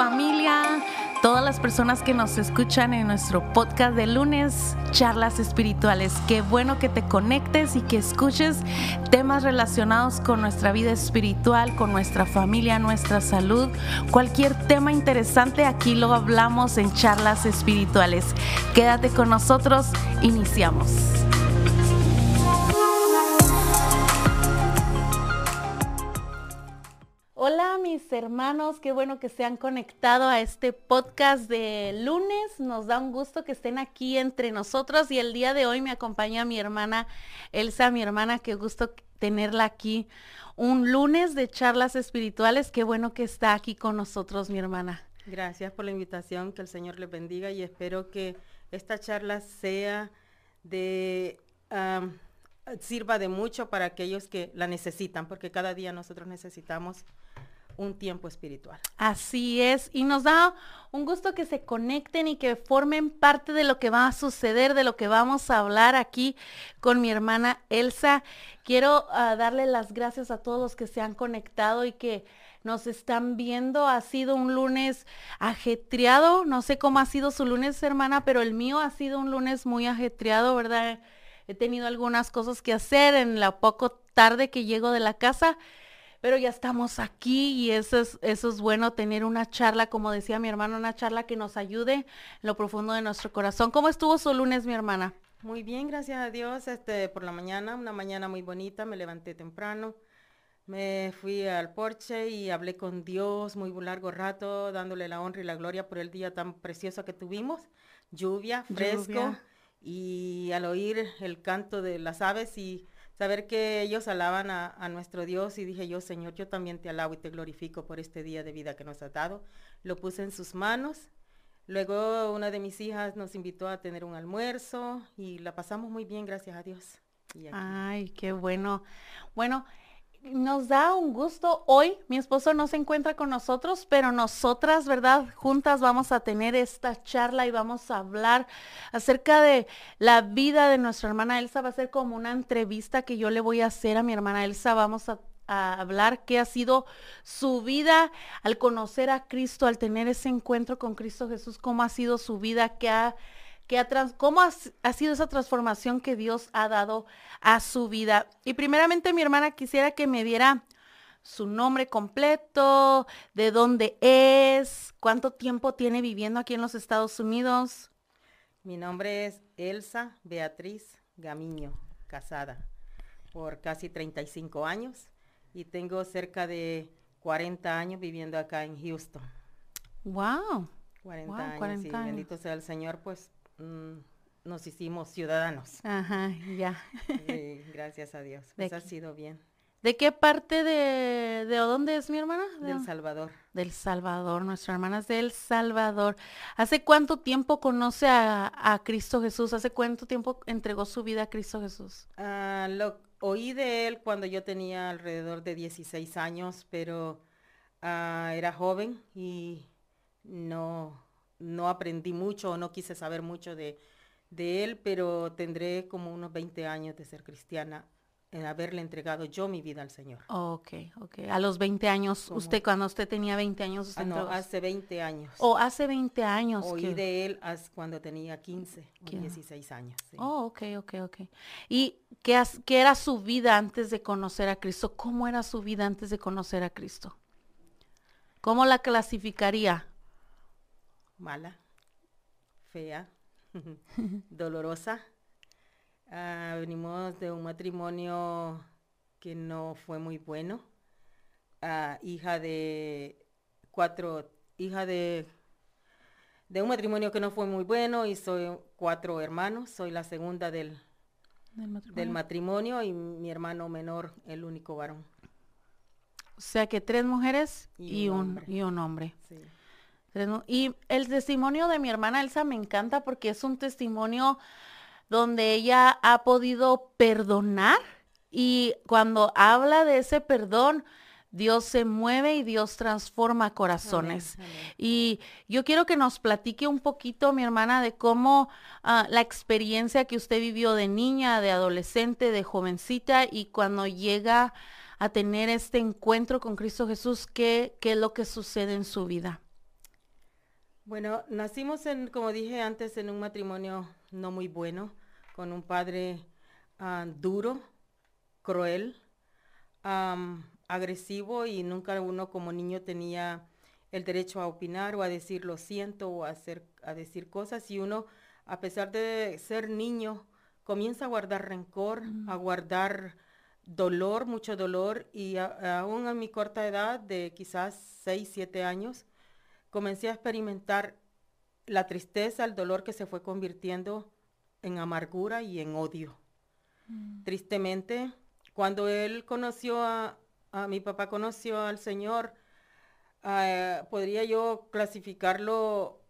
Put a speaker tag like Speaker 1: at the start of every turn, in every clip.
Speaker 1: familia, todas las personas que nos escuchan en nuestro podcast de lunes, charlas espirituales. Qué bueno que te conectes y que escuches temas relacionados con nuestra vida espiritual, con nuestra familia, nuestra salud. Cualquier tema interesante aquí lo hablamos en charlas espirituales. Quédate con nosotros, iniciamos. Hermanos, qué bueno que se han conectado a este podcast de lunes. Nos da un gusto que estén aquí entre nosotros y el día de hoy me acompaña mi hermana Elsa, mi hermana, qué gusto tenerla aquí. Un lunes de charlas espirituales, qué bueno que está aquí con nosotros mi hermana.
Speaker 2: Gracias por la invitación, que el Señor les bendiga y espero que esta charla sea de... sirva de mucho para aquellos que la necesitan, porque cada día nosotros necesitamos un tiempo espiritual.
Speaker 1: Así es, y nos da un gusto que se conecten y que formen parte de lo que va a suceder, de lo que vamos a hablar aquí con mi hermana Elsa. Quiero uh, darle las gracias a todos los que se han conectado y que nos están viendo. Ha sido un lunes ajetreado, no sé cómo ha sido su lunes, hermana, pero el mío ha sido un lunes muy ajetreado, ¿verdad? He tenido algunas cosas que hacer en la poco tarde que llego de la casa pero ya estamos aquí y eso es, eso es bueno, tener una charla, como decía mi hermana, una charla que nos ayude en lo profundo de nuestro corazón. ¿Cómo estuvo su lunes, mi hermana?
Speaker 2: Muy bien, gracias a Dios. Este, por la mañana, una mañana muy bonita, me levanté temprano, me fui al porche y hablé con Dios muy largo rato, dándole la honra y la gloria por el día tan precioso que tuvimos. Lluvia, fresco, y al oír el canto de las aves y saber que ellos alaban a, nuestro Dios y dije yo, Señor, yo también te alabo y te glorifico por este día de vida que nos has dado. Lo puse en sus manos. Luego una de mis hijas nos invitó a tener un almuerzo y la pasamos muy bien, gracias a Dios.
Speaker 1: Ay, qué bueno. Bueno, nos da un gusto. Hoy mi esposo no se encuentra con nosotros, pero nosotras, ¿verdad? Juntas vamos a tener esta charla y vamos a hablar acerca de la vida de nuestra hermana Elsa. Va a ser como una entrevista que yo le voy a hacer a mi hermana Elsa. Vamos a, hablar qué ha sido su vida al conocer a Cristo, al tener ese encuentro con Cristo Jesús, cómo ha sido su vida, qué ha cómo ha, sido esa transformación que Dios ha dado a su vida. Y primeramente mi hermana quisiera que me diera su nombre completo, de dónde es, cuánto tiempo tiene viviendo aquí en los Estados Unidos.
Speaker 2: Mi nombre es Elsa Beatriz Gamiño, casada por casi 35 años y tengo cerca de 40 años viviendo acá en Houston.
Speaker 1: Wow.
Speaker 2: 40 años, y bendito sea el Señor, pues Mm, nos hicimos ciudadanos.
Speaker 1: Ajá, ya.
Speaker 2: gracias a Dios. Pues ha sido bien.
Speaker 1: ¿De qué parte de, de dónde es mi hermana?
Speaker 2: Del Salvador.
Speaker 1: Del Salvador, nuestra hermana es del Salvador. ¿Hace cuánto tiempo conoce a, Cristo Jesús? ¿Hace cuánto tiempo entregó su vida a Cristo Jesús?
Speaker 2: Ah, lo oí de él cuando yo tenía alrededor de 16 años, pero ah, era joven y no, no aprendí mucho o no quise saber mucho de, él, pero tendré como unos 20 años de ser cristiana en haberle entregado yo mi vida al Señor.
Speaker 1: Ok, ok. A los 20 años, usted cuando usted tenía 20 años,
Speaker 2: ah, no, hace 20 años.
Speaker 1: Oh, hace 20 años.
Speaker 2: Oí de él cuando tenía 15 16 años.
Speaker 1: Oh, ok, ok, ok. ¿Y qué, qué era su vida antes de conocer a Cristo? ¿Cómo era su vida antes de conocer a Cristo? ¿Cómo la clasificaría?
Speaker 2: Mala, fea, dolorosa. Ah, venimos de un matrimonio que no fue muy bueno. Ah, hija de cuatro, hija de, de un matrimonio que no fue muy bueno y soy cuatro hermanos. Soy la segunda del, del, matrimonio? y mi hermano menor, el único varón.
Speaker 1: O sea que tres mujeres y, un, y un hombre. Y el testimonio de mi hermana Elsa me encanta porque es un testimonio donde ella ha podido perdonar y cuando habla de ese perdón, Dios se mueve y Dios transforma corazones. Y yo quiero que nos platique un poquito, mi hermana, de cómo ah, la experiencia que usted vivió de niña, de adolescente, de jovencita y cuando llega a tener este encuentro con Cristo Jesús, qué, qué es lo que sucede en su vida.
Speaker 2: Bueno, nacimos en, como dije antes, en un matrimonio no muy bueno, con un padre ah, duro, cruel, agresivo y nunca uno como niño tenía el derecho a opinar o a decir lo siento o a, hacer, a decir cosas y uno, a pesar de ser niño, comienza a guardar rencor, a guardar dolor, mucho dolor y aún a mi corta edad de quizás 6, 7 años, comencé a experimentar la tristeza, el dolor que se fue convirtiendo en amargura y en odio. Mm. Tristemente, cuando él conoció a, a, mi papá conoció al Señor, ah, podría yo clasificarlo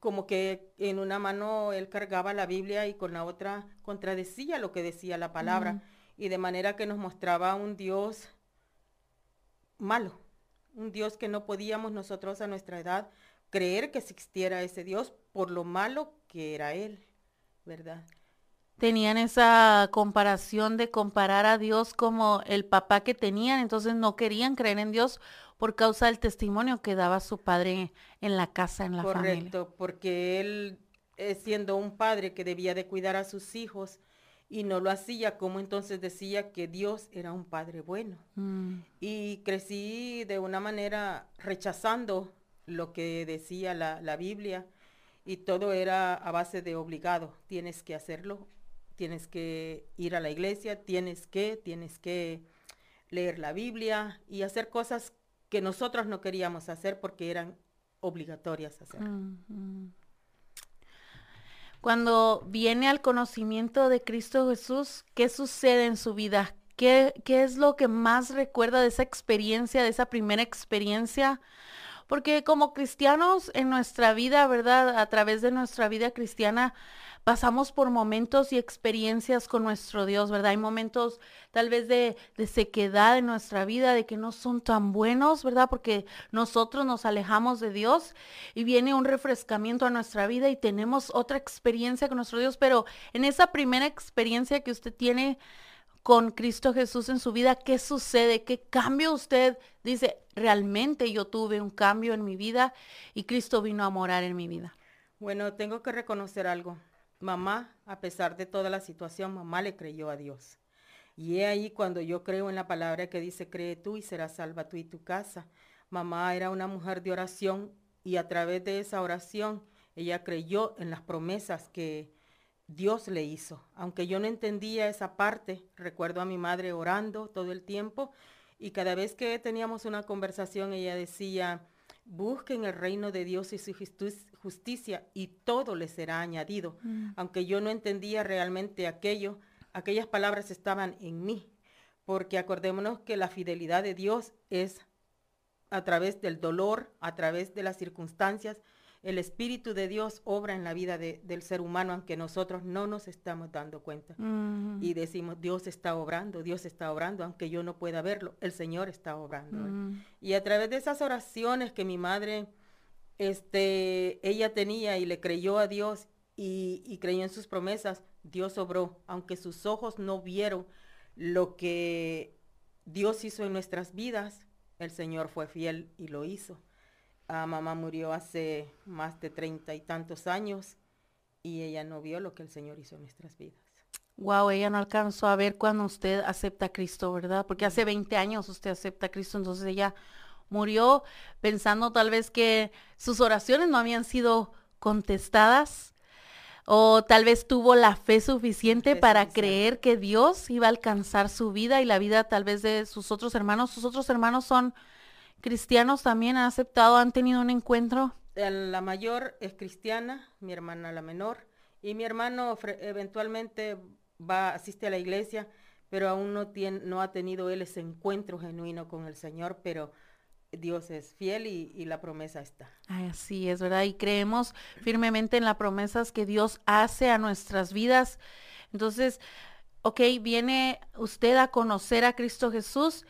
Speaker 2: como que en una mano él cargaba la Biblia y con la otra contradecía lo que decía la palabra. Mm. Y de manera que nos mostraba un Dios malo, un Dios que no podíamos nosotros a nuestra edad creer que existiera ese Dios por lo malo que era Él, ¿verdad?
Speaker 1: Tenían esa comparación de comparar a Dios como el papá que tenían, entonces no querían creer en Dios por causa del testimonio que daba su padre en la casa, en la familia.
Speaker 2: Correcto, porque él, eh, siendo un padre que debía de cuidar a sus hijos, y no lo hacía, como entonces decía que Dios era un Padre bueno. Mm. Y crecí de una manera rechazando lo que decía la, la, Biblia y todo era a base de obligado. Tienes que hacerlo, tienes que ir a la iglesia, tienes que, tienes que leer la Biblia y hacer cosas que nosotros no queríamos hacer porque eran obligatorias hacer. Mm, mm.
Speaker 1: Cuando viene al conocimiento de Cristo Jesús, ¿qué sucede en su vida? ¿Qué, ¿Qué, es lo que más recuerda de esa experiencia, de esa primera experiencia? Porque como cristianos en nuestra vida, ¿verdad? A través de nuestra vida cristiana, pasamos por momentos y experiencias con nuestro Dios, ¿verdad? Hay momentos tal vez de, sequedad en nuestra vida, de que no son tan buenos, ¿verdad? Porque nosotros nos alejamos de Dios y viene un refrescamiento a nuestra vida y tenemos otra experiencia con nuestro Dios, pero en esa primera experiencia que usted tiene con Cristo Jesús en su vida, ¿qué sucede? ¿Qué cambio usted dice? Realmente yo tuve un cambio en mi vida y Cristo vino a morar en mi vida.
Speaker 2: Bueno, tengo que reconocer algo. Mamá, a pesar de toda la situación, mamá le creyó a Dios. Y he ahí cuando yo creo en la palabra que dice, cree tú y serás salva tú y tu casa. Mamá era una mujer de oración y a través de esa oración ella creyó en las promesas que Dios le hizo. Aunque yo no entendía esa parte, recuerdo a mi madre orando todo el tiempo y cada vez que teníamos una conversación ella decía, busquen el reino de Dios y su justicia y todo le será añadido. Mm. Aunque yo no entendía realmente aquello, aquellas palabras estaban en mí, porque acordémonos que la fidelidad de Dios es a través del dolor, a través de las circunstancias, el Espíritu de Dios obra en la vida del ser humano, aunque nosotros no nos estamos dando cuenta. Mm. Y decimos, Dios está obrando, Dios está obrando, aunque yo no pueda verlo, el Señor está obrando. Mm. Y a través de esas oraciones que mi madre este, ella tenía y le creyó a Dios y, creyó en sus promesas, Dios obró, aunque sus ojos no vieron lo que Dios hizo en nuestras vidas, el Señor fue fiel y lo hizo. A mamá murió hace más de treinta y tantos años y ella no vio lo que el Señor hizo en nuestras vidas.
Speaker 1: Wow, ella no alcanzó a ver cuando usted acepta a Cristo, ¿verdad? Porque hace 20 años usted acepta a Cristo, entonces ella murió pensando tal vez que sus oraciones no habían sido contestadas o tal vez tuvo la fe suficiente para creer que Dios iba a alcanzar su vida y la vida tal vez de sus otros hermanos. Sus otros hermanos son cristianos también, han aceptado, han tenido un encuentro.
Speaker 2: La mayor es cristiana, mi hermana la menor, y mi hermano eventualmente va, asiste a la iglesia, pero aún no, tiene, no ha tenido él ese encuentro genuino con el Señor, pero Dios es fiel y, la promesa está.
Speaker 1: Así es, ¿verdad? Y creemos firmemente en las promesas que Dios hace a nuestras vidas. Entonces, ok, viene usted a conocer a Cristo Jesús.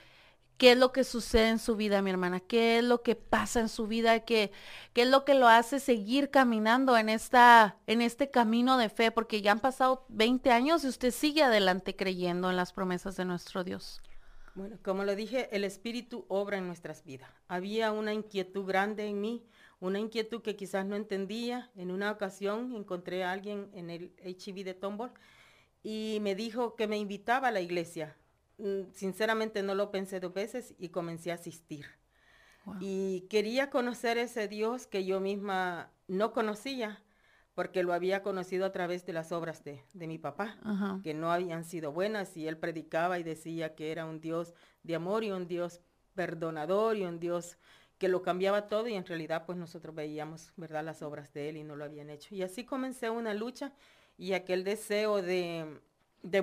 Speaker 1: ¿Qué es lo que sucede en su vida, mi hermana? ¿Qué es lo que pasa en su vida? ¿Qué, qué es lo que lo hace seguir caminando en, esta, en este camino de fe? Porque ya han pasado 20 años y usted sigue adelante creyendo en las promesas de nuestro Dios.
Speaker 2: Bueno, como lo dije, el Espíritu obra en nuestras vidas. Había una inquietud grande en mí, una inquietud que quizás no entendía. En una ocasión encontré a alguien en el HIV de Tombol y me dijo que me invitaba a la iglesia. Mm, sinceramente no lo pensé dos veces y comencé a asistir. Y quería conocer ese Dios que yo misma no conocía, porque lo había conocido a través de las obras de, mi papá, que no habían sido buenas, y él predicaba y decía que era un Dios de amor y un Dios perdonador y un Dios que lo cambiaba todo y en realidad pues nosotros veíamos, ¿verdad?, las obras de él y no lo habían hecho. Y así comencé una lucha y aquel deseo de,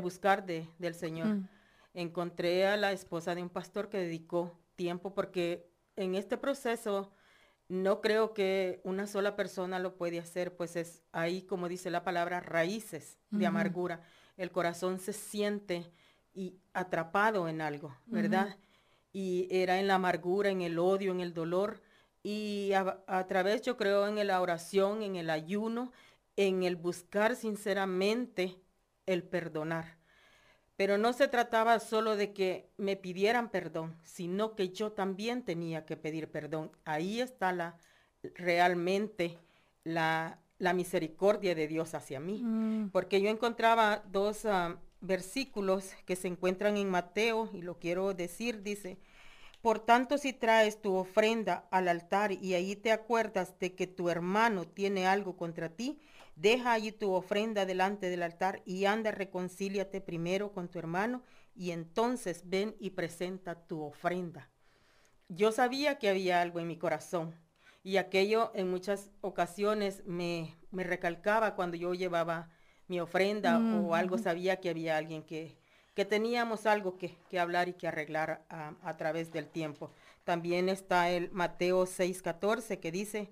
Speaker 2: buscar de, del Señor. Mm. Encontré a la esposa de un pastor que dedicó tiempo porque en este proceso no creo que una sola persona lo puede hacer, pues es ahí, como dice la palabra, raíces de amargura. El corazón se siente y atrapado en algo, ¿verdad? Y era en la amargura, en el odio, en el dolor. Y a, a, través, yo creo, en la oración, en el ayuno, en el buscar sinceramente el perdonar. Pero no se trataba solo de que me pidieran perdón, sino que yo también tenía que pedir perdón. Ahí está la realmente la, la misericordia de Dios hacia mí. Mm. Porque yo encontraba dos ah, versículos que se encuentran en Mateo, y lo quiero decir, dice, por tanto, si traes tu ofrenda al altar y ahí te acuerdas de que tu hermano tiene algo contra ti, Deja allí tu ofrenda delante del altar y anda, reconcíliate primero con tu hermano y entonces ven y presenta tu ofrenda. Yo sabía que había algo en mi corazón y aquello en muchas ocasiones me, me recalcaba cuando yo llevaba mi ofrenda o algo sabía que había alguien que, que teníamos algo que, que hablar y que arreglar a, a, través del tiempo. También está el Mateo 6:14 que dice,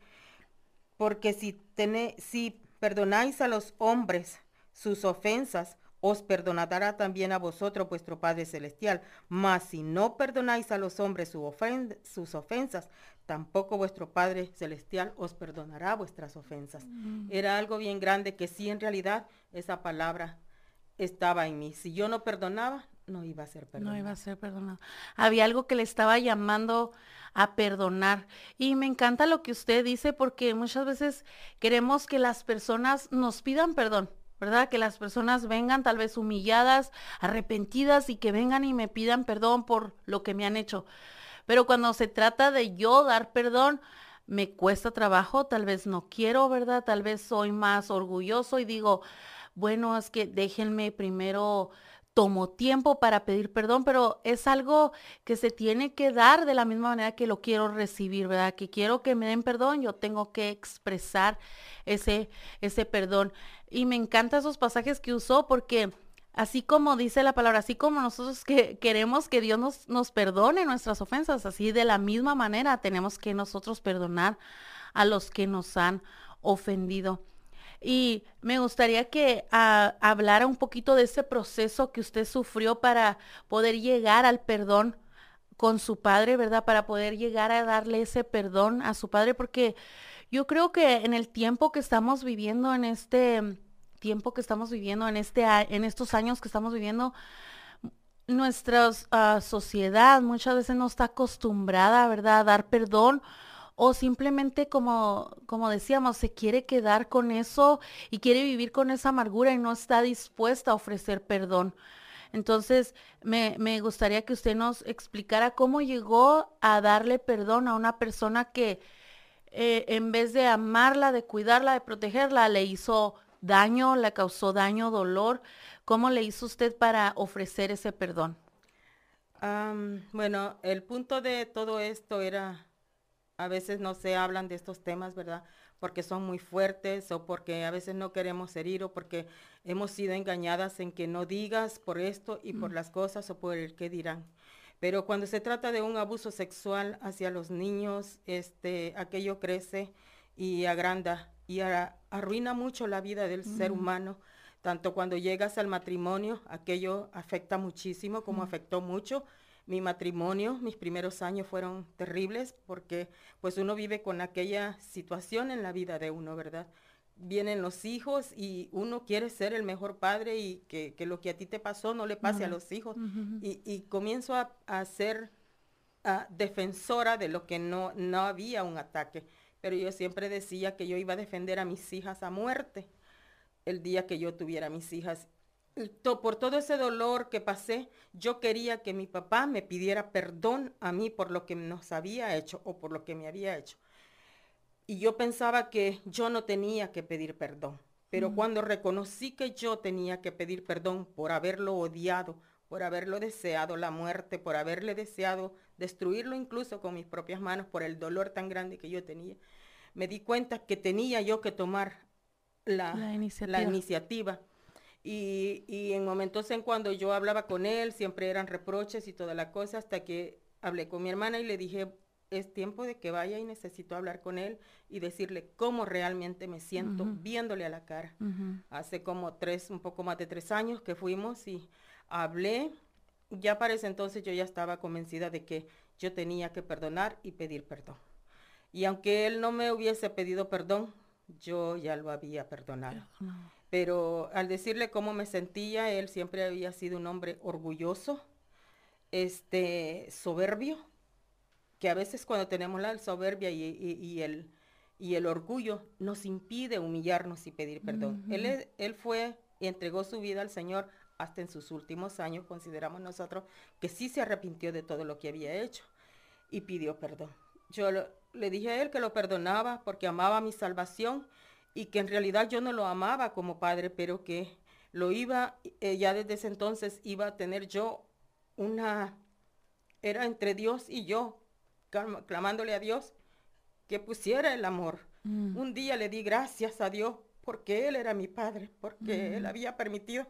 Speaker 2: porque si, tené, si perdonáis a los hombres sus ofensas, os perdonará también a vosotros vuestro Padre Celestial. Mas si no perdonáis a los hombres sus ofensas, tampoco vuestro Padre Celestial os perdonará vuestras ofensas. Mm. Era algo bien grande que sí en realidad esa palabra estaba en mí. Si yo no perdonaba, no iba a ser perdonado.
Speaker 1: No iba a ser perdonado. Había algo que le estaba llamando a perdonar. Y me encanta lo que usted dice porque muchas veces queremos que las personas nos pidan perdón. ¿verdad? Que las personas vengan tal vez humilladas, arrepentidas y que vengan y me pidan perdón por lo que me han hecho. Pero cuando se trata de yo dar perdón, me cuesta trabajo, tal vez no quiero, ¿verdad? Tal vez soy más orgulloso y digo, bueno, es que déjenme primero tomo tiempo para pedir perdón, pero es algo que se tiene que dar de la misma manera que lo quiero recibir, ¿verdad? Que quiero que me den perdón, yo tengo que expresar ese, ese perdón. Y me encantan esos pasajes que usó porque así como dice la palabra, así como nosotros que queremos que Dios nos, nos perdone nuestras ofensas, así de la misma manera tenemos que nosotros perdonar a los que nos han ofendido. Y me gustaría que ah, hablara un poquito de ese proceso que usted sufrió para poder llegar al perdón con su padre, ¿verdad? Para poder llegar a darle ese perdón a su padre, porque yo creo que en el tiempo que estamos viviendo, en este tiempo que estamos viviendo, en, este, en estos años que estamos viviendo, nuestra ah, sociedad muchas veces no está acostumbrada, ¿verdad?, a dar perdón o simplemente como, como decíamos, se quiere quedar con eso y quiere vivir con esa amargura y no está dispuesta a ofrecer perdón. Entonces, me, gustaría que usted nos explicara cómo llegó a darle perdón a una persona que eh, en vez de amarla, de cuidarla, de protegerla, le hizo daño, le causó daño, dolor. ¿Cómo le hizo usted para ofrecer ese perdón?
Speaker 2: bueno, el punto de todo esto era a veces no se hablan de estos temas, ¿verdad? Porque son muy fuertes o porque a veces no queremos herir o porque hemos sido engañadas en que no digas por esto y por mm. las cosas o por el que dirán. Pero cuando se trata de un abuso sexual hacia los niños, este, aquello crece y agranda y arruina mucho la vida del ser mm. humano. Tanto cuando llegas al matrimonio, aquello afecta muchísimo, como mm. afectó mucho mi matrimonio, mis primeros años fueron terribles porque pues uno vive con aquella situación en la vida de uno, ¿verdad? Vienen los hijos y uno quiere ser el mejor padre y que, lo que a ti te pasó no le pase a los hijos. y, comienzo a, ser defensora de lo que no, no había un ataque. pero yo siempre decía que yo iba a defender a mis hijas a muerte el día que yo tuviera mis hijas. Por todo ese dolor que pasé, yo quería que mi papá me pidiera perdón a mí por lo que nos había hecho o por lo que me había hecho. Y yo pensaba que yo no tenía que pedir perdón. Pero cuando reconocí que yo tenía que pedir perdón por haberlo odiado, por haberlo deseado la muerte, por haberle deseado destruirlo incluso con mis propias manos, por el dolor tan grande que yo tenía, me di cuenta que tenía yo que tomar la, iniciativa. Y, y, en momentos en cuando yo hablaba con él, siempre eran reproches y toda la cosa, hasta que hablé con mi hermana y le dije, es tiempo de que vaya y necesito hablar con él y decirle cómo realmente me siento viéndole a la cara. Hace como tres, un poco más de tres años que fuimos y hablé. Ya para ese entonces yo ya estaba convencida de que yo tenía que perdonar y pedir perdón. Y aunque él no me hubiese pedido perdón, yo ya lo había perdonado. Pero al decirle cómo me sentía, él siempre había sido un hombre orgulloso, este, soberbio, que a veces cuando tenemos la soberbia y, el, y el orgullo nos impide humillarnos y pedir perdón. él, él fue y entregó su vida al Señor hasta en sus últimos años, consideramos nosotros que sí se arrepintió de todo lo que había hecho y pidió perdón. Yo le dije a él que lo perdonaba porque amaba mi salvación y que en realidad yo no lo amaba como padre, pero que lo iba, eh, ya desde ese entonces iba a tener yo una, era entre Dios y yo, clamándole a Dios que pusiera el amor. Mm. Un día le di gracias a Dios porque Él era mi padre, porque Él mm. había permitido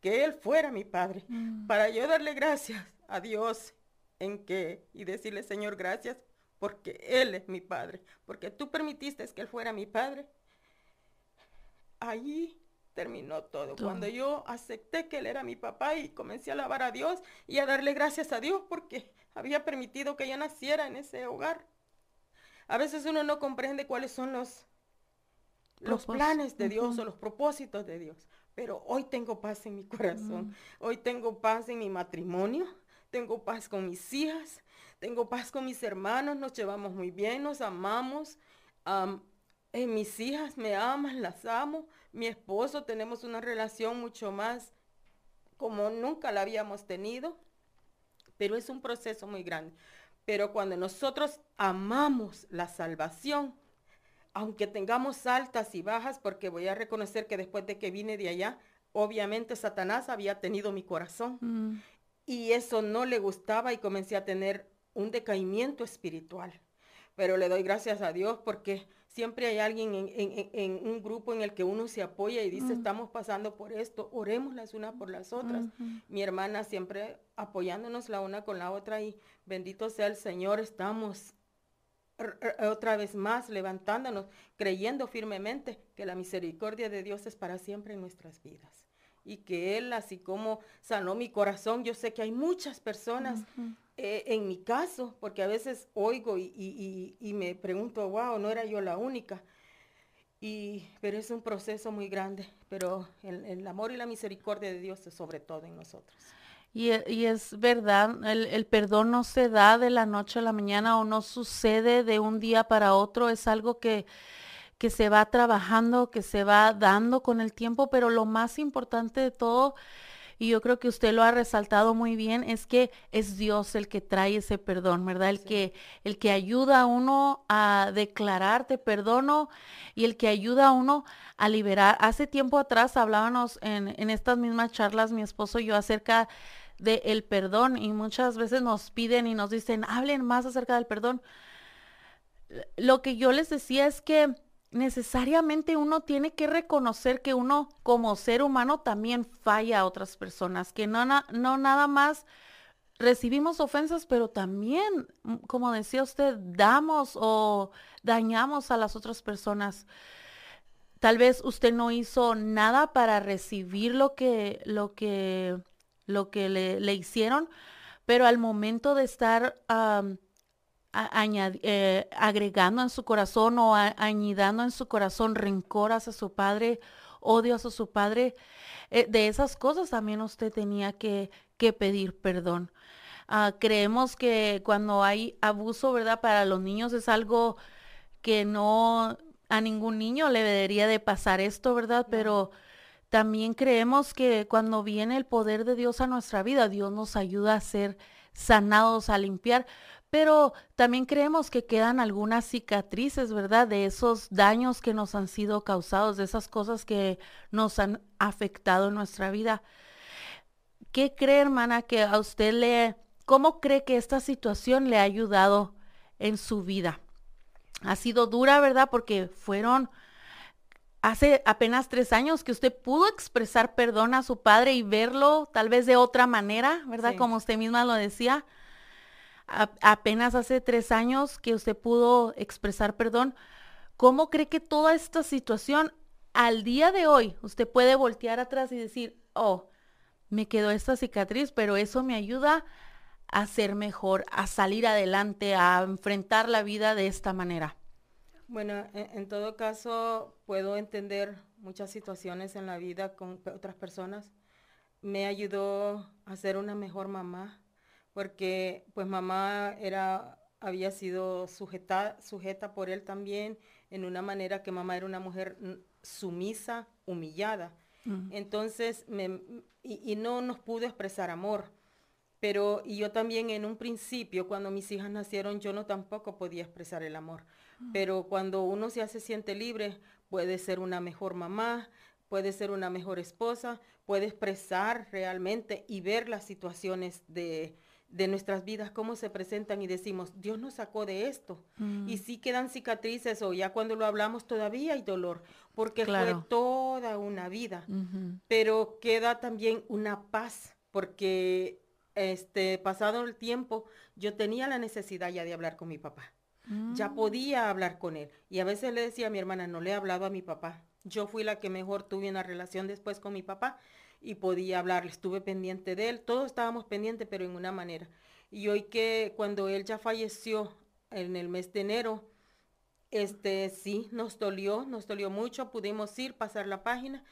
Speaker 2: que Él fuera mi padre, mm. para yo darle gracias a Dios en que, y decirle, Señor, gracias, porque Él es mi padre, porque tú permitiste que Él fuera mi padre. Ahí terminó todo. Cuando yo acepté que Él era mi papá y comencé a alabar a Dios y a darle gracias a Dios porque había permitido que ella naciera en ese hogar. A veces uno no comprende cuáles son los, los planes de Dios o los propósitos de Dios. Pero hoy tengo paz en mi corazón. Hoy tengo paz en mi matrimonio. Tengo paz con mis hijas. Tengo paz con mis hermanos. Nos llevamos muy bien. Nos amamos. Eh, mis hijas me aman, las amo. Mi esposo tenemos una relación mucho más como nunca la habíamos tenido pero es un proceso muy grande. Pero cuando nosotros amamos la salvación, aunque tengamos altas y bajas, porque voy a reconocer que después de que vine de allá, obviamente Satanás había tenido mi corazón mm. y eso no le gustaba y comencé a tener un decaimiento espiritual. Pero le doy gracias a Dios porque siempre hay alguien en, un grupo en el que uno se apoya y dice, mm. estamos pasando por esto, oremos las unas por las otras. Mi hermana siempre apoyándonos la una con la otra y bendito sea el Señor, estamos otra vez más levantándonos, creyendo firmemente que la misericordia de Dios es para siempre en nuestras vidas. Y que Él, así como sanó mi corazón, yo sé que hay muchas personas eh, en mi caso, porque a veces oigo y, me pregunto, wow, no era yo la única. Y, pero es un proceso muy grande, pero el, amor y la misericordia de Dios es sobre todo en nosotros.
Speaker 1: Y, es verdad, el, el, perdón no se da de la noche a la mañana o no sucede de un día para otro, es algo que, que se va trabajando, que se va dando con el tiempo, pero lo más importante de todo y yo creo que usted lo ha resaltado muy bien, es que es Dios el que trae ese perdón, ¿verdad? El, que, el que ayuda a uno a declararte perdono y el que ayuda a uno a liberar. Hace tiempo atrás hablábamos en, en estas mismas charlas, mi esposo y yo, acerca del el perdón y muchas veces nos piden y nos dicen, hablen más acerca del perdón. Lo que yo les decía es que necesariamente uno tiene que reconocer que uno como ser humano también falla a otras personas, que no, no nada más recibimos ofensas, pero también, mm, como decía usted, damos o dañamos a las otras personas. Tal vez usted no hizo nada para recibir lo que, lo que, lo que le, le hicieron, pero al momento de estar eh, agregando en su corazón o añidando en su corazón rencor hacia su padre, odio hacia su padre, eh, de esas cosas también usted tenía que, que pedir perdón. Ah, creemos que cuando hay abuso, ¿verdad? Para los niños es algo que no a ningún niño le debería de pasar esto, ¿verdad? Pero también creemos que cuando viene el poder de Dios a nuestra vida, Dios nos ayuda a ser sanados, a limpiar, pero también creemos que quedan algunas cicatrices, ¿verdad? De esos daños que nos han sido causados, de esas cosas que nos han afectado en nuestra vida. ¿Qué cree, hermana, que a usted le, cómo cree que esta situación le ha ayudado en su vida? Ha sido dura, ¿verdad? Porque fueron hace apenas tres años que usted pudo expresar perdón a su padre y verlo tal vez de otra manera, ¿verdad? Como usted misma lo decía. Apenas hace tres años que usted pudo expresar perdón. ¿Cómo cree que toda esta situación al día de hoy usted puede voltear atrás y decir, oh, me quedó esta cicatriz, pero eso me ayuda a ser mejor, a salir adelante, a enfrentar la vida de esta manera?
Speaker 2: Bueno, en, todo caso, puedo entender muchas situaciones en la vida con otras personas. Me ayudó a ser una mejor mamá, porque pues mamá era, había sido sujeta, sujeta por él también, en una manera que mamá era una mujer sumisa, humillada. Mm. Entonces, me, y, y no nos pudo expresar amor. Pero y yo también en un principio, cuando mis hijas nacieron, yo no tampoco podía expresar el amor. Pero cuando uno ya se siente libre, puede ser una mejor mamá, puede ser una mejor esposa, puede expresar realmente y ver las situaciones de, nuestras vidas, cómo se presentan y decimos, Dios nos sacó de esto. Y mm. sí quedan cicatrices o ya cuando lo hablamos todavía hay dolor, porque fue toda una vida. Pero queda también una paz, porque este, pasado el tiempo, yo tenía la necesidad ya de hablar con mi papá. Ya mm. podía hablar con él. Y a veces le decía a mi hermana, no le he hablado a mi papá. Yo fui la que mejor tuve una relación después con mi papá y podía hablarle. Estuve pendiente de él. Todos estábamos pendientes, pero en una manera. Y hoy que cuando él ya falleció en el mes de enero, este sí, nos dolió, nos dolió mucho. Pudimos ir, pasar la página.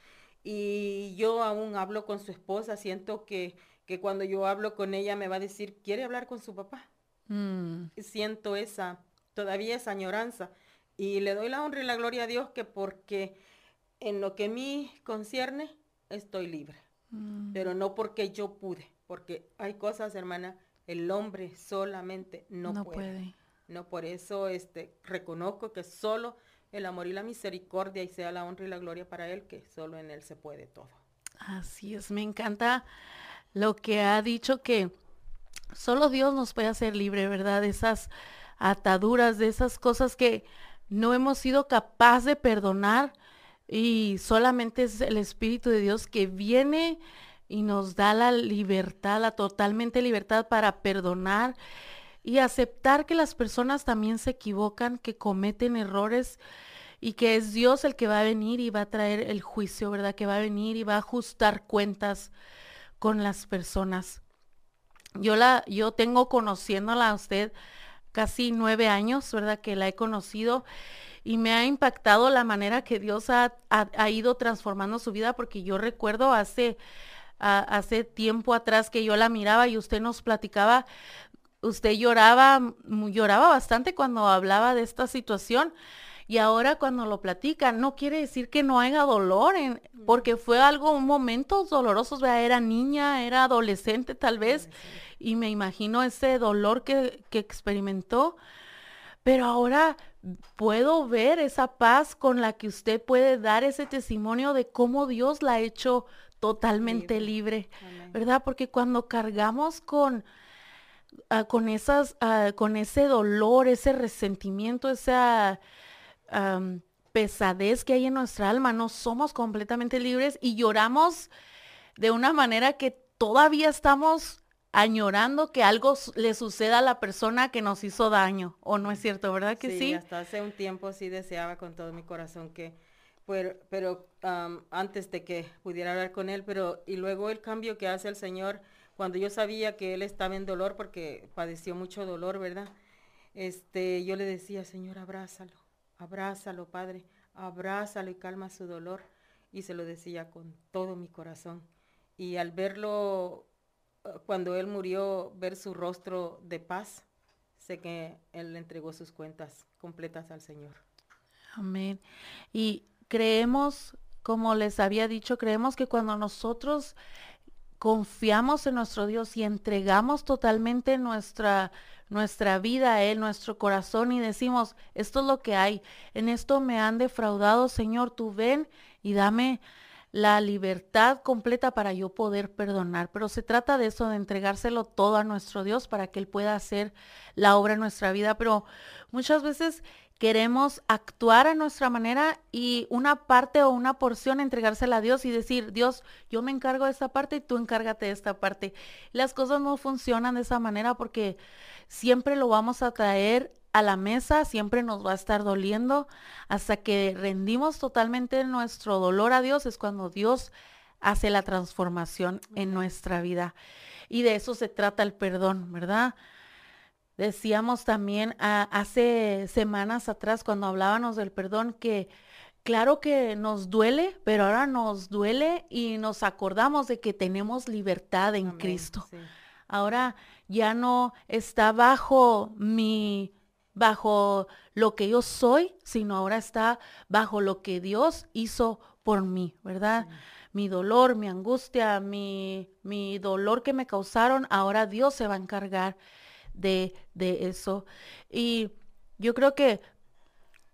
Speaker 2: Y yo aún hablo con su esposa. Siento que, que cuando yo hablo con ella me va a decir, ¿quiere hablar con su papá? Mm. Siento esa todavía esa añoranza. Y le doy la honra y la gloria a Dios que porque en lo que a mí concierne, estoy libre. Mm. Pero no porque yo pude, porque hay cosas, hermana, el hombre solamente no, puede. No por eso este, reconozco que solo el amor y la misericordia y sea la honra y la gloria para Él, que solo en Él se puede todo.
Speaker 1: Así es, me encanta lo que ha dicho que solo Dios nos puede hacer libre, ¿verdad? Esas ataduras, de esas cosas que no hemos sido capaz de perdonar y solamente es el Espíritu de Dios que viene y nos da la libertad, la totalmente libertad para perdonar y aceptar que las personas también se equivocan, que cometen errores y que es Dios el que va a venir y va a traer el juicio, ¿verdad? Que va a venir y va a ajustar cuentas con las personas. Yo la, yo tengo conociéndola a usted casi nueve años, ¿verdad? Que la he conocido y me ha impactado la manera que Dios ha, ido transformando su vida, porque yo recuerdo hace, hace tiempo atrás que yo la miraba y usted nos platicaba, usted lloraba, lloraba bastante cuando hablaba de esta situación. Y ahora cuando lo platican, no quiere decir que no haya dolor, en, porque fue algo, momentos dolorosos, era niña, era adolescente tal vez, y me imagino ese dolor que, que experimentó, pero ahora puedo ver esa paz con la que usted puede dar ese testimonio de cómo Dios la ha hecho totalmente libre, ¿verdad? Porque cuando cargamos con, ah, con, esas, ah, con ese dolor, ese resentimiento, esa pesadez que hay en nuestra alma, no somos completamente libres y lloramos de una manera que todavía estamos añorando que algo le suceda a la persona que nos hizo daño, ¿o no es cierto, verdad que sí? Sí,
Speaker 2: hasta hace un tiempo sí deseaba con todo mi corazón que, pero, pero antes de que pudiera hablar con él, pero y luego el cambio que hace el Señor, cuando yo sabía que él estaba en dolor porque padeció mucho dolor, ¿verdad? Este, yo le decía, Señor, abrázalo, abrázalo, Padre, abrázalo y calma su dolor. Y se lo decía con todo mi corazón. Y al verlo, cuando él murió, ver su rostro de paz, sé que Él entregó sus cuentas completas al Señor.
Speaker 1: Amén. Y creemos, como les había dicho, creemos que cuando nosotros confiamos en nuestro Dios y entregamos totalmente nuestra nuestra vida a Él, nuestro corazón y decimos, esto es lo que hay, en esto me han defraudado, Señor, tú ven y dame la libertad completa para yo poder perdonar. Pero se trata de eso, de entregárselo todo a nuestro Dios para que Él pueda hacer la obra en nuestra vida. Pero muchas veces queremos actuar a nuestra manera y una parte o una porción entregársela a Dios y decir, Dios, yo me encargo de esta parte y tú encárgate de esta parte. Las cosas no funcionan de esa manera porque siempre lo vamos a traer a la mesa, siempre nos va a estar doliendo hasta que rendimos totalmente nuestro dolor a Dios, es cuando Dios hace la transformación en nuestra vida. Y de eso se trata el perdón, ¿verdad? Decíamos también hace semanas atrás cuando hablábamos del perdón que claro que nos duele, pero ahora nos duele y nos acordamos de que tenemos libertad en Cristo. Ahora ya no está bajo mi bajo lo que yo soy, sino ahora está bajo lo que Dios hizo por mí, ¿verdad? Mi dolor, mi angustia, mi, mi dolor que me causaron, ahora Dios se va a encargar de, eso. Y yo creo que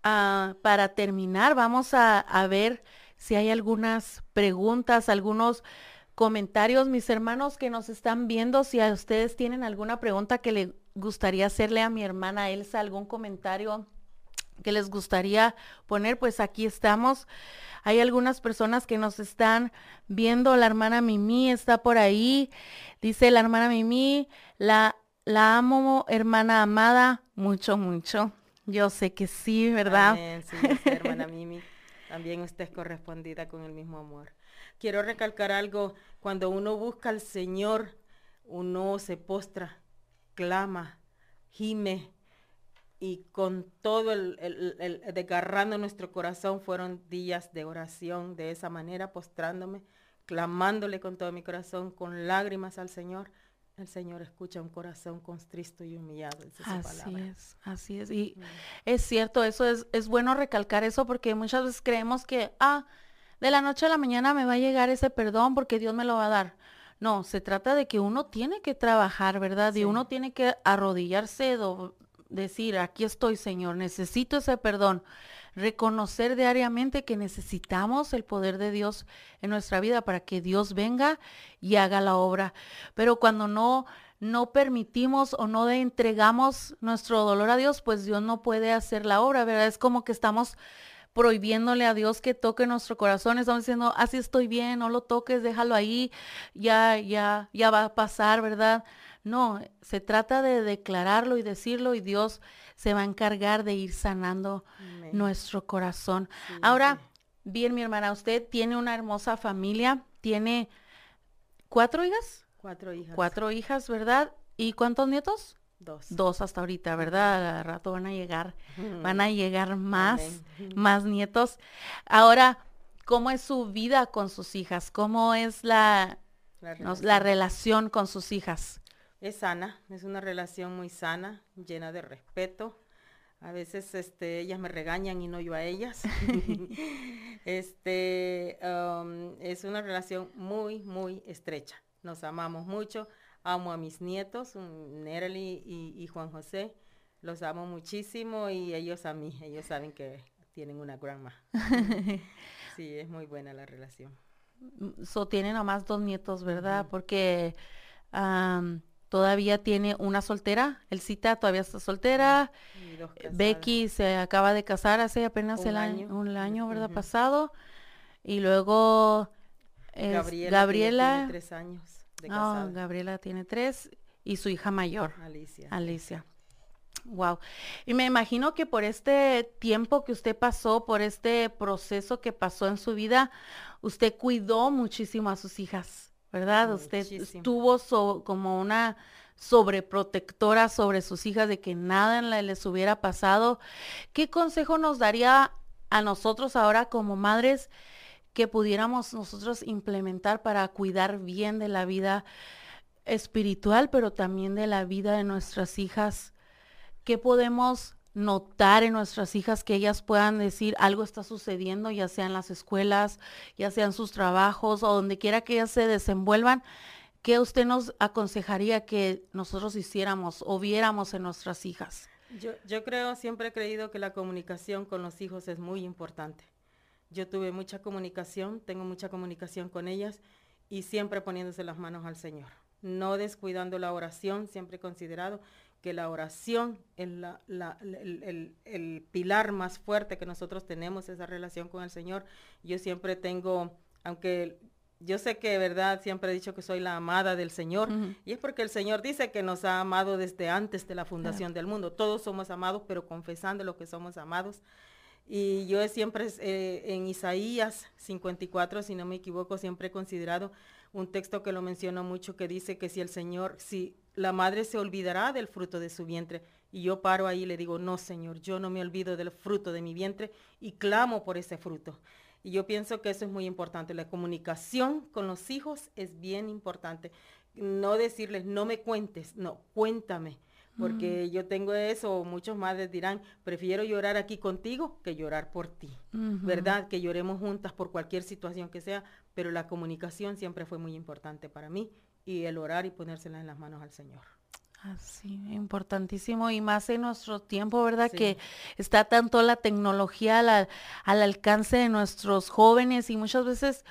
Speaker 1: ah, para terminar vamos a, ver si hay algunas preguntas, algunos comentarios, mis hermanos que nos están viendo, si a ustedes tienen alguna pregunta que le gustaría hacerle a mi hermana Elsa, algún comentario que les gustaría poner, pues aquí estamos. Hay algunas personas que nos están viendo, la hermana Mimi está por ahí, dice la hermana Mimi, la la amo, hermana amada, mucho, mucho. Yo sé que sí, ¿verdad?
Speaker 2: sí, hermana Mimi. También usted es correspondida con el mismo amor. Quiero recalcar algo. Cuando uno busca al Señor, uno se postra, clama, gime, y con todo el, el, el, desgarrando nuestro corazón fueron días de oración de esa manera, postrándome, clamándole con todo mi corazón, con lágrimas al Señor el Señor escucha un corazón constristo y humillado.
Speaker 1: así es, así es. Y mm. es cierto, eso es, es bueno recalcar eso porque muchas veces creemos que, ah, de la noche a la mañana me va a llegar ese perdón porque Dios me lo va a dar. No, se trata de que uno tiene que trabajar, ¿verdad? Y uno tiene que arrodillarse, decir, aquí estoy, Señor, necesito ese perdón reconocer diariamente que necesitamos el poder de Dios en nuestra vida para que Dios venga y haga la obra. Pero cuando no no permitimos o no entregamos nuestro dolor a Dios, pues Dios no puede hacer la obra, ¿verdad? Es como que estamos prohibiéndole a Dios que toque nuestro corazón, estamos diciendo, así estoy bien, no lo toques, déjalo ahí, ya, ya, ya va a pasar, ¿verdad? No, se trata de declararlo y decirlo y Dios se va a encargar de ir sanando nuestro corazón. Ahora, bien, mi hermana, usted tiene una hermosa familia, tiene cuatro hijas.
Speaker 2: Cuatro hijas.
Speaker 1: Cuatro hijas, ¿verdad? ¿Y cuántos nietos?
Speaker 2: Dos.
Speaker 1: Dos hasta ahorita, ¿verdad? Al rato van a llegar, van a llegar más, más nietos. Ahora, ¿cómo es su vida con sus hijas? ¿Cómo es la, la relación con sus hijas?
Speaker 2: Es sana, es una relación muy sana, llena de respeto. A veces este, ellas me regañan y no yo a ellas. este, um, es una relación muy, muy estrecha. Nos amamos mucho. Amo a mis nietos, Nerely y, Juan José. Los amo muchísimo y ellos a mí. Ellos saben que tienen una grandma. sí, es muy buena la relación.
Speaker 1: So, tienen nomás dos nietos, ¿verdad? Porque todavía tiene una soltera, el cita todavía está soltera, Becky se acaba de casar hace apenas un el año, un año, ¿verdad? Pasado, y luego Gabriela,
Speaker 2: tiene tres años
Speaker 1: de casada. Gabriela tiene tres y su hija mayor,
Speaker 2: Alicia.
Speaker 1: Alicia. Wow. Y me imagino que por este tiempo que usted pasó, por este proceso que pasó en su vida, usted cuidó muchísimo a sus hijas. ¿Verdad? Usted estuvo como una sobreprotectora sobre sus hijas de que nada les hubiera pasado. ¿Qué consejo nos daría a nosotros ahora como madres que pudiéramos nosotros implementar para cuidar bien de la vida espiritual, pero también de la vida de nuestras hijas? ¿qué podemos notar en nuestras hijas que ellas puedan decir algo está sucediendo, ya sea en las escuelas, ya sea en sus trabajos o donde quiera que ellas se desenvuelvan? ¿Qué usted nos aconsejaría que nosotros hiciéramos o viéramos en nuestras hijas?
Speaker 2: Yo, yo creo, siempre he creído que la comunicación con los hijos es muy importante. Yo tuve mucha comunicación, tengo mucha comunicación con ellas y siempre poniéndose las manos al Señor. No descuidando la oración, siempre considerado que la oración es el, pilar más fuerte que nosotros tenemos, esa relación con el Señor. Yo siempre tengo, aunque yo sé que de verdad siempre he dicho que soy la amada del Señor, y es porque el Señor dice que nos ha amado desde antes de la fundación del mundo. Todos somos amados, pero confesando lo que somos amados. Y yo siempre eh, en Isaías 54, si no me equivoco, siempre he considerado un texto que lo menciono mucho que dice que si el Señor, si la madre se olvidará del fruto de su vientre, y yo paro ahí y le digo, no Señor, yo no me olvido del fruto de mi vientre y clamo por ese fruto. Y yo pienso que eso es muy importante. La comunicación con los hijos es bien importante. No decirles, no me cuentes, no, cuéntame porque yo tengo eso, muchos madres dirán, prefiero llorar aquí contigo que llorar por ti, ¿verdad? Que lloremos juntas por cualquier situación que sea, pero la comunicación siempre fue muy importante para mí y el orar y ponérsela en las manos al Señor.
Speaker 1: Así, importantísimo y más en nuestro tiempo, ¿verdad? Que está tanto la tecnología al alcance de nuestros jóvenes y muchas veces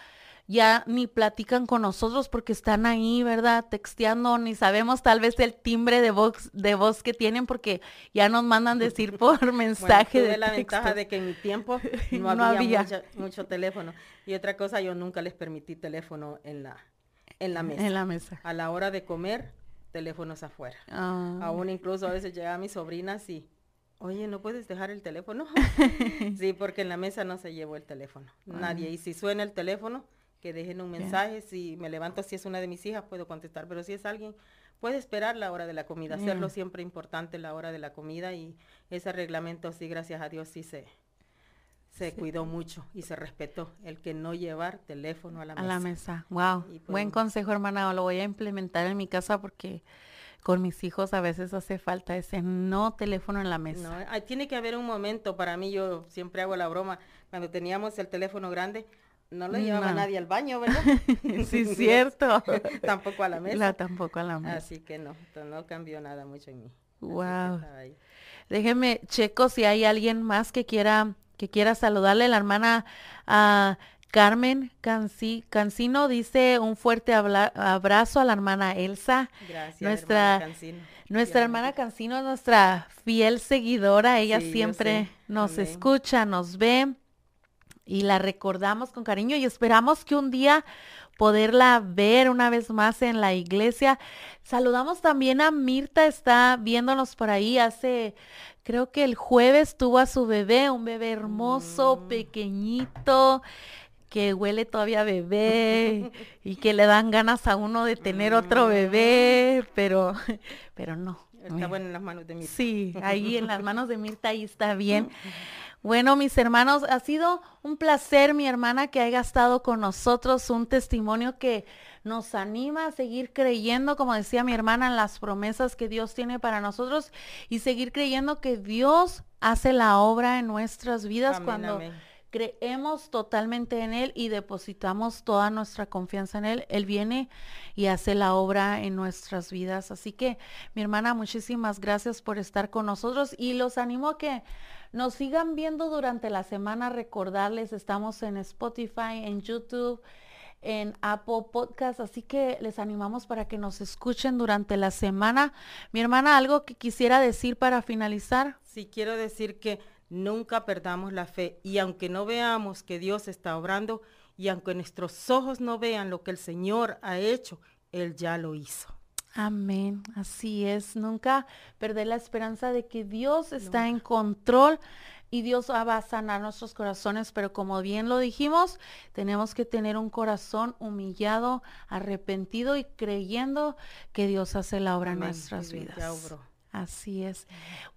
Speaker 1: ya ni platican con nosotros porque están ahí, ¿verdad? Texteando, ni sabemos tal vez el timbre de voz, de voz que tienen porque ya nos mandan decir por mensaje
Speaker 2: bueno, tuve la ventaja de que en mi tiempo no, había, mucho teléfono. Y otra cosa, yo nunca les permití teléfono en la, en la mesa.
Speaker 1: En la mesa.
Speaker 2: A la hora de comer, teléfonos afuera. Ah. Aún incluso a veces llegaban mis sobrinas y Oye, ¿no puedes dejar el teléfono? sí, porque en la mesa no se llevó el teléfono. Nadie. Y si suena el teléfono, que dejen un mensaje. Si me levanto, si es una de mis hijas, puedo contestar, pero si es alguien, puede esperar la hora de la comida, hacerlo siempre importante la hora de la comida y ese reglamento, sí, gracias a Dios, sí se, se cuidó mucho y se respetó el que no llevar teléfono a la mesa.
Speaker 1: A la mesa, wow. Pues Buen consejo, hermana, lo voy a implementar en mi casa porque con mis hijos a veces hace falta ese no teléfono en la mesa.
Speaker 2: No, tiene que haber un momento, para mí yo siempre hago la broma, cuando teníamos el teléfono grande, no lo llevaba nadie al baño, ¿verdad?
Speaker 1: sí, cierto.
Speaker 2: tampoco a la mesa.
Speaker 1: tampoco a la mesa.
Speaker 2: Así que no, no cambió nada mucho en mí.
Speaker 1: Wow. Déjeme, checo si hay alguien más que quiera que quiera saludarle. La hermana a Carmen Cancino dice un fuerte abrazo a la hermana Elsa.
Speaker 2: Gracias,
Speaker 1: nuestra,
Speaker 2: hermana Cancino.
Speaker 1: Nuestra hermana Cancino es nuestra fiel seguidora. Ella siempre nos escucha, nos ve y la recordamos con cariño y esperamos que un día poderla ver una vez más en la iglesia. Saludamos también a Mirta, está viéndonos por ahí hace, creo que el jueves tuvo a su bebé, un bebé hermoso, mm. pequeñito que huele todavía a bebé y que le dan ganas a uno de tener otro bebé, pero, pero no.
Speaker 2: Está bueno en las manos de Mirta.
Speaker 1: Sí, ahí en las manos de Mirta ahí está bien. Bueno, mis hermanos, ha sido un placer, mi hermana, que haya estado con nosotros, un testimonio que nos anima a seguir creyendo, como decía mi hermana, en las promesas que Dios tiene para nosotros y seguir creyendo que Dios hace la obra en nuestras vidas cuando creemos totalmente en Él y depositamos toda nuestra confianza en Él. Él viene y hace la obra en nuestras vidas. Así que, mi hermana, muchísimas gracias por estar con nosotros y los animo a que nos sigan viendo durante la semana. Recordarles, estamos en Spotify, en YouTube, en Apple Podcast, así que les animamos para que nos escuchen durante la semana. Mi hermana, ¿algo que quisiera decir para finalizar?
Speaker 2: Sí, quiero decir que nunca perdamos la fe y aunque no veamos que Dios está obrando y aunque nuestros ojos no vean lo que el Señor ha hecho, Él ya lo hizo.
Speaker 1: Amén, así es. Nunca perder la esperanza de que Dios está en control y Dios va a sanar nuestros corazones, pero como bien lo dijimos, tenemos que tener un corazón humillado, arrepentido y creyendo que Dios hace la obra en nuestras vidas. Así es.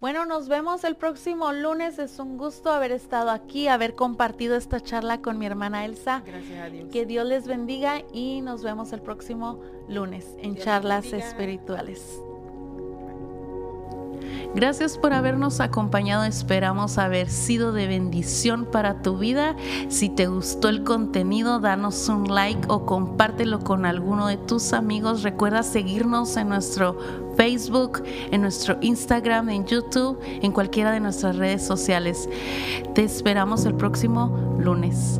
Speaker 1: Bueno, nos vemos el próximo lunes. Es un gusto haber estado aquí, haber compartido esta charla con mi hermana Elsa.
Speaker 2: Gracias a Dios.
Speaker 1: Que Dios les bendiga y nos vemos el próximo lunes en charlas espirituales. Gracias por habernos acompañado. Esperamos haber sido de bendición para tu vida. Si te gustó el contenido, danos un like o compártelo con alguno de tus amigos. Recuerda seguirnos en nuestro Facebook, en nuestro Instagram, en YouTube, en cualquiera de nuestras redes sociales. Te esperamos el próximo lunes.